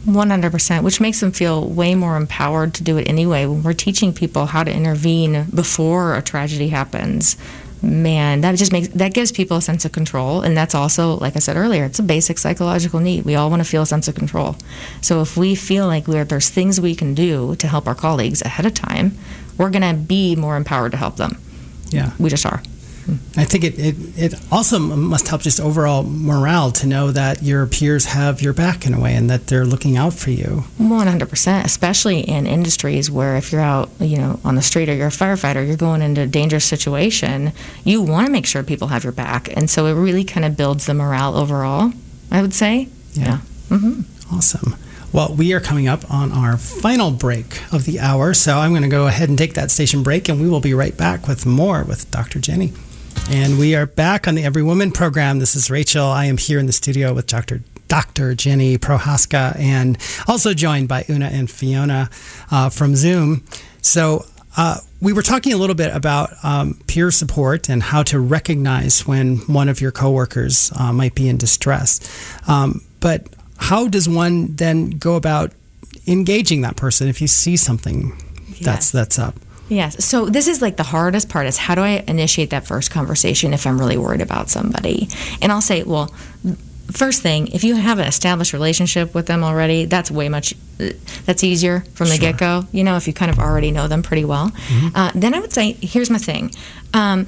100%, which makes them feel way more empowered to do it anyway. When we're teaching people how to intervene before a tragedy happens, man, that just makes that gives people a sense of control, and that's also, like I said earlier, it's a basic psychological need. We all want to feel a sense of control. So if we feel like we're, there's things we can do to help our colleagues ahead of time, we're going to be more empowered to help them. Yeah. We just are. I think it, it, it also must help just overall morale to know that your peers have your back in a way and that they're looking out for you. 100%, especially in industries where if you're out, you know, on the street or you're a firefighter, you're going into a dangerous situation, you want to make sure people have your back. And so it really kind of builds the morale overall, I would say. Yeah. hmm Awesome. Well, we are coming up on our final break of the hour, so I'm going to go ahead and take that station break, and we will be right back with more with Dr. Jenny. And we are back on the Every Woman program. This is Rachel. I am here in the studio with Dr. Dr. Jenny Prohaska, and also joined by Una and Fiona uh, from Zoom. So, uh, we were talking a little bit about um, peer support and how to recognize when one of your coworkers uh, might be in distress. Um, but how does one then go about engaging that person if you see something that's that's up? Yes. So this is like the hardest part is how do I initiate that first conversation if I'm really worried about somebody? And I'll say, well, first thing, if you have an established relationship with them already, that's way much that's easier from the Sure. get go. You know, if you kind of already know them pretty well. Uh, then I would say, here's my thing. Um,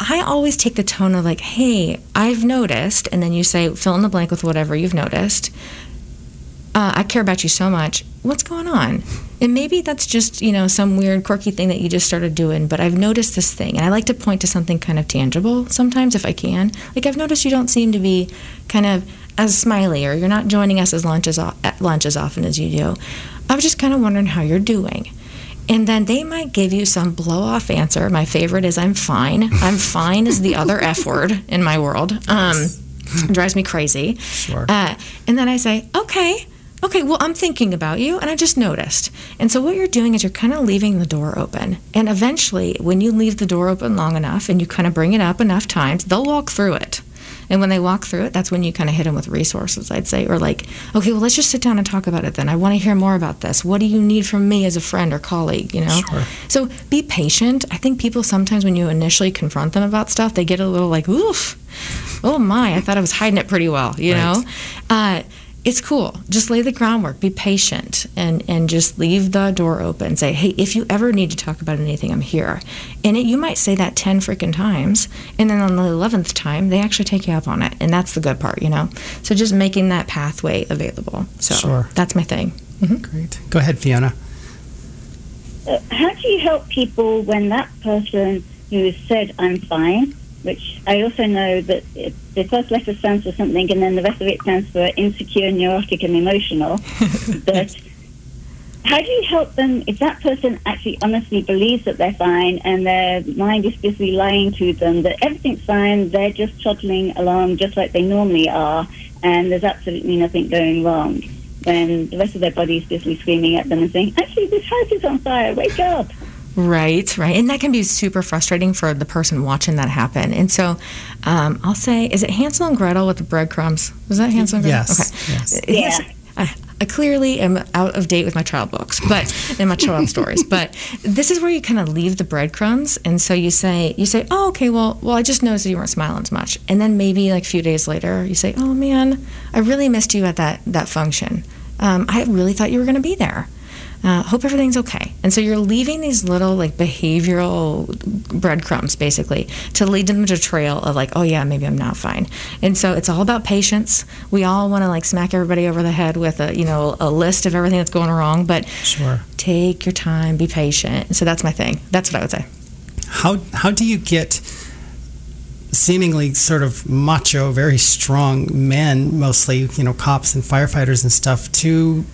I always take the tone of like, hey, I've noticed, and then you say, fill in the blank with whatever you've noticed uh, I care about you so much. What's going on? And maybe that's just, you know, some weird, quirky thing that you just started doing, but I've noticed this thing. And I like to point to something kind of tangible sometimes if I can. Like, I've noticed you don't seem to be kind of as smiley, or you're not joining us as lunch as, at lunch as often as you do. I was just kind of wondering how you're doing. And then they might give you some blow off answer. My favorite is I'm fine. I'm fine is the other F word in my world. Um, drives me crazy. Sure. Uh, and then I say, okay, okay, well, I'm thinking about you, and I just noticed. And so what you're doing is you're kind of leaving the door open. And eventually, when you leave the door open long enough and you kind of bring it up enough times, they'll walk through it. And when they walk through it, that's when you kind of hit them with resources, I'd say, or like, okay, well, let's just sit down and talk about it then. I want to hear more about this. What do you need from me as a friend or colleague, you know? Sure. So be patient. I think people sometimes, when you initially confront them about stuff, they get a little like, oof, oh my, I thought I was hiding it pretty well, you Right. know? Uh, it's cool. Just lay the groundwork. Be patient and, and just leave the door open. Say, hey, if you ever need to talk about anything, I'm here. And it, you might say that 10 freaking times. And then on the 11th time, they actually take you up on it. And that's the good part, you know? So just making that pathway available. So Sure. that's my thing. Great. Go ahead, Fiona. uh, how do you help people when that person who said I'm fine, which I also know that it, the first letter stands for something and then the rest of it stands for insecure, neurotic, and emotional. but how do you help them if that person actually honestly believes that they're fine and their mind is busy lying to them that everything's fine, they're just toddling along just like they normally are, and there's absolutely nothing going wrong? When the rest of their body is busy screaming at them and saying, actually, this house is on fire, wake up. Right, right. And that can be super frustrating for the person watching that happen. And so um, I'll say, is it Hansel and Gretel with the breadcrumbs? Was that Hansel and Gretel? Yes. Okay. yes. Yeah. Hansel- I, I clearly am out of date with my child books, but in my child stories. But this is where you kind of leave the breadcrumbs, and so you say, you say, oh, okay, well, well, I just noticed that you weren't smiling as much, and then maybe like a few days later, you say, oh man, I really missed you at that that function. Um, I really thought you were going to be there. Uh, hope everything's okay. And so you're leaving these little like behavioral breadcrumbs basically to lead them to trail of like, oh yeah, maybe I'm not fine. And so it's all about patience. We all want to like smack everybody over the head with a you know a list of everything that's going wrong, but Sure. take your time, be patient. So that's my thing. That's what I would say. How how do you get seemingly sort of macho, very strong men, mostly you know cops and firefighters and stuff, to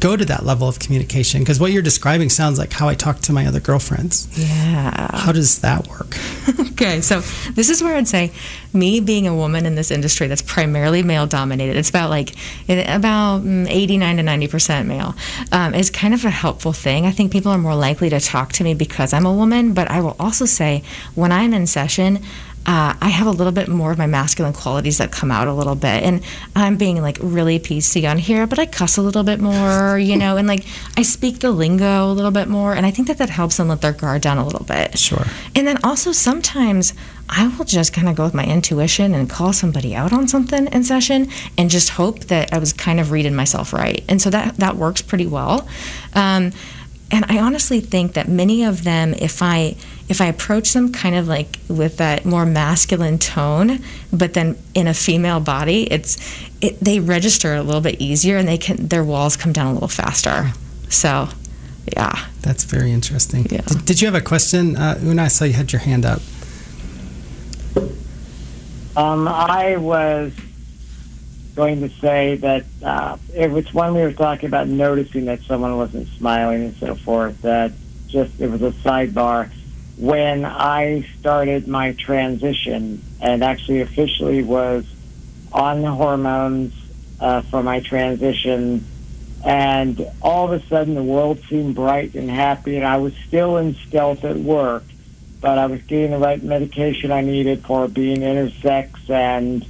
go to that level of communication? Because what you're describing sounds like how I talk to my other girlfriends. Yeah. How does that work? Okay, so this is where I'd say, me being a woman in this industry that's primarily male dominated, it's about like about mm, 89 to 90 percent male, um, is kind of a helpful thing. I think people are more likely to talk to me because I'm a woman, but I will also say when I'm in session. Uh, I have a little bit more of my masculine qualities that come out a little bit, and I'm being like really PC on here, but I cuss a little bit more, you know, and like I speak the lingo a little bit more, and I think that that helps them let their guard down a little bit. Sure. And then also sometimes I will just kind of go with my intuition and call somebody out on something in session and just hope that I was kind of reading myself right. And so that that works pretty well. Um, and I honestly think that many of them, if I if I approach them kind of like with that more masculine tone, but then in a female body, it's it, they register a little bit easier and they can their walls come down a little faster. So, yeah. That's very interesting. Yeah. Did, did you have a question, uh, Una? I saw you had your hand up. Um, I was going to say that uh, it was when we were talking about noticing that someone wasn't smiling and so forth. That just it was a sidebar. When I started my transition and actually officially was on the hormones uh, for my transition, and all of a sudden the world seemed bright and happy, and I was still in stealth at work but I was getting the right medication I needed for being intersex and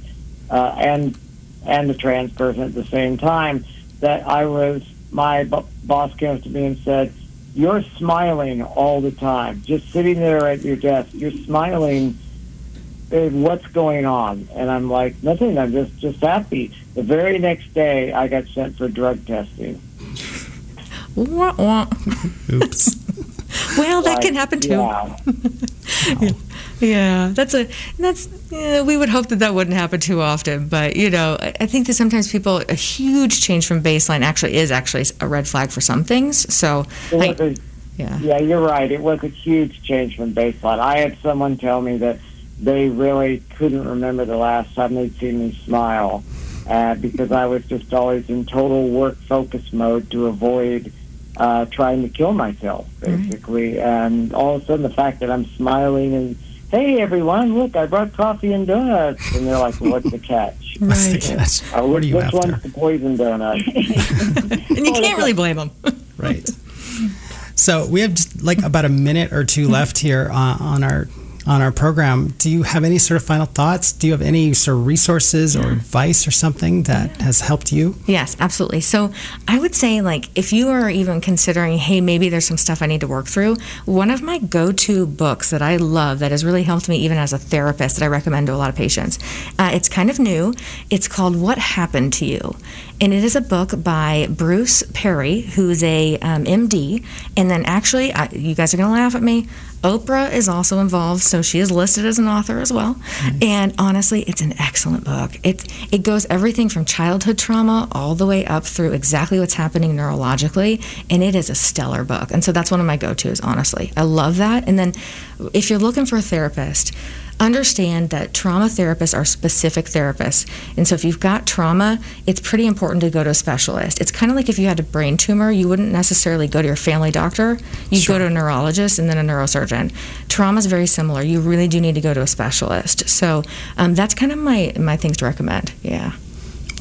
uh, and and a trans person at the same time. That I was my b- boss came up to me and said, "You're smiling all the time, just sitting there at your desk. You're smiling. What's going on?" And I'm like, "Nothing. I'm just just happy." The very next day, I got sent for drug testing. Wah, wah. Oops. Well, that Like, can happen too. Yeah. Yeah, that's a that's. Yeah, we would hope that that wouldn't happen too often, but you know, I, I think that sometimes people a huge change from baseline actually is actually a red flag for some things. So, I, a yeah, Yeah, you're right. It was a huge change from baseline. I had someone tell me that they really couldn't remember the last time they'd seen me smile uh, because I was just always in total work focus mode to avoid uh, trying to kill myself, basically. And all of a sudden, the fact that I'm smiling and hey everyone, look, I brought coffee and donuts, and they're like, well, "What's the catch?" What's the Right. catch? Uh, What are which you which after? one's the poison donut? and you can't really blame them. Right. So we have just like about a minute or two left here on, on our on our program. Do you have any sort of final thoughts? Do you have any sort of resources or advice or something that has helped you? Yes, absolutely. So I would say, like, if you are even considering, hey, maybe there's some stuff I need to work through, one of my go to books that I love that has really helped me even as a therapist that I recommend to a lot of patients, uh, it's kind of new. It's called What Happened to You. and it is a book by Bruce Perry, who's a um, MD. And then actually, I, you guys are going to laugh at me. Oprah is also involved, so she is listed as an author as well. Nice. And honestly, it's an excellent book. It it goes everything from childhood trauma all the way up through exactly what's happening neurologically, and it is a stellar book. And so that's one of my go-tos. Honestly, I love that. And then, if you're looking for a therapist understand that trauma therapists are specific therapists. And so if you've got trauma, it's pretty important to go to a specialist. It's kind of like if you had a brain tumor, you wouldn't necessarily go to your family doctor. You'd sure. go to a neurologist and then a neurosurgeon. Trauma is very similar. You really do need to go to a specialist. So um, that's kind of my, my things to recommend. Yeah.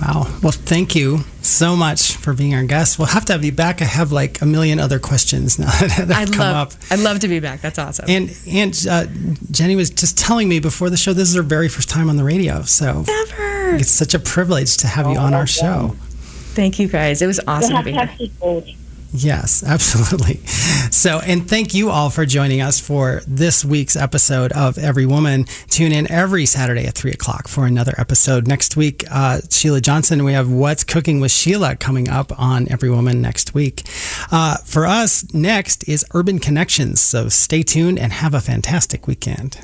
Wow. Well, thank you so much for being our guest. We'll have to have you back. I have like a million other questions now that I'd come love, up. I'd love to be back. That's awesome. And and uh, Jenny was just telling me before the show this is her very first time on the radio. So Never. it's such a privilege to have oh, you on our show. Thank you guys. It was awesome to be here. Yes, absolutely. So, and thank you all for joining us for this week's episode of Every Woman. Tune in every Saturday at 3 o'clock for another episode. Next week, uh, Sheila Johnson, we have What's Cooking with Sheila coming up on Every Woman next week. Uh, for us, next is Urban Connections. So stay tuned and have a fantastic weekend.